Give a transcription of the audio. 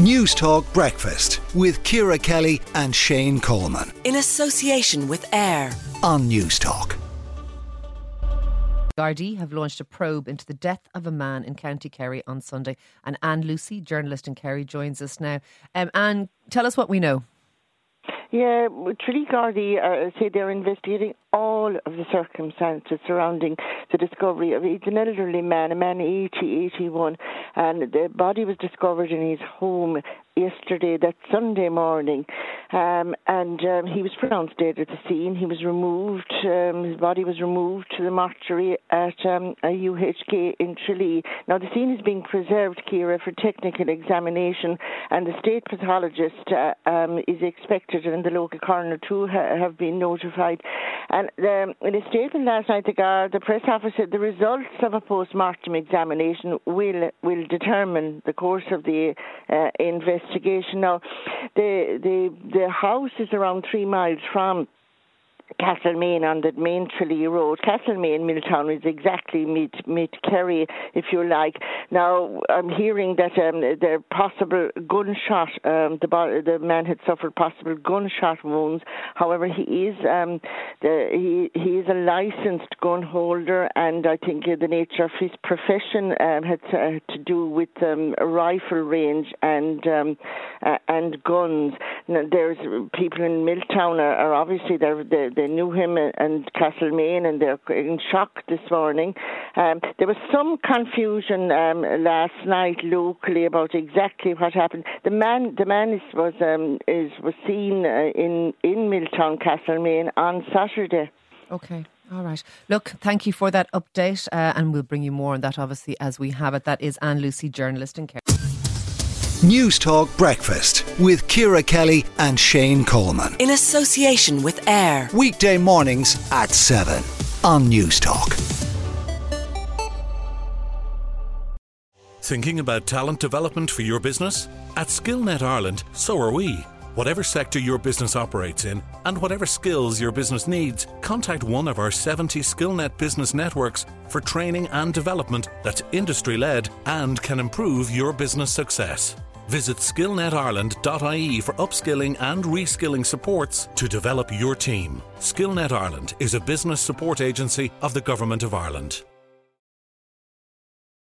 News Talk Breakfast with Ciara Kelly and Shane Coleman. In association with AIR on News Talk. Gardaí have launched a probe into the death of a man in County Kerry on Sunday. And Anne Lucey, journalist in Kerry, joins us now. Um, Anne, tell us what we know. Yeah, Tralee Gardaí uh, say they're investigating all of the circumstances surrounding the discovery of he's an elderly man, a man 80, 81, and the body was discovered in his home yesterday, that Sunday morning, um, and um, he was pronounced dead at the scene. He was removed, um, his body was removed to the mortuary at um, a UHK in Tralee. Now, the scene is being preserved, Ciara, for technical examination, and the state pathologist uh, um, is expected, and the local coroner too ha- have been notified. And um, in a statement last night, the, guard, the press office said the results of a post-mortem examination will will determine the course of the uh, investigation. Now, the the the house is around three miles from Castlemaine on the main Tralee Road. Castlemaine Milltown is exactly mid mid Kerry, if you like. Now I'm hearing that um, the possible gunshot, um, the the man had suffered possible gunshot wounds. However, he is um, the, he he is a licensed gun holder, and I think uh, the nature of his profession um, had to, to, do with um, rifle range and um, uh, and guns. There's people in Milltown are, are obviously they're they knew him and Castlemaine, and they're in shock this morning. Um, there was some confusion um, last night locally about exactly what happened. The man, the man is, was um, is was seen uh, in in Milltown, Castlemaine on Saturday. Okay. All right. Look, thank you for that update, uh, and we'll bring you more on that, obviously, as we have it. That is Anne Lucey, journalist in Kerry. News Talk Breakfast with Ciara Kelly and Shane Coleman. In association with AIR. Weekday mornings at 7 on News Talk. Thinking about talent development for your business? At Skillnet Ireland, so are we. Whatever sector your business operates in and whatever skills your business needs, contact one of our 70 Skillnet business networks for training and development that's industry led and can improve your business success. Visit skillnetireland.ie for upskilling and reskilling supports to develop your team. Skillnet Ireland is a business support agency of the Government of Ireland.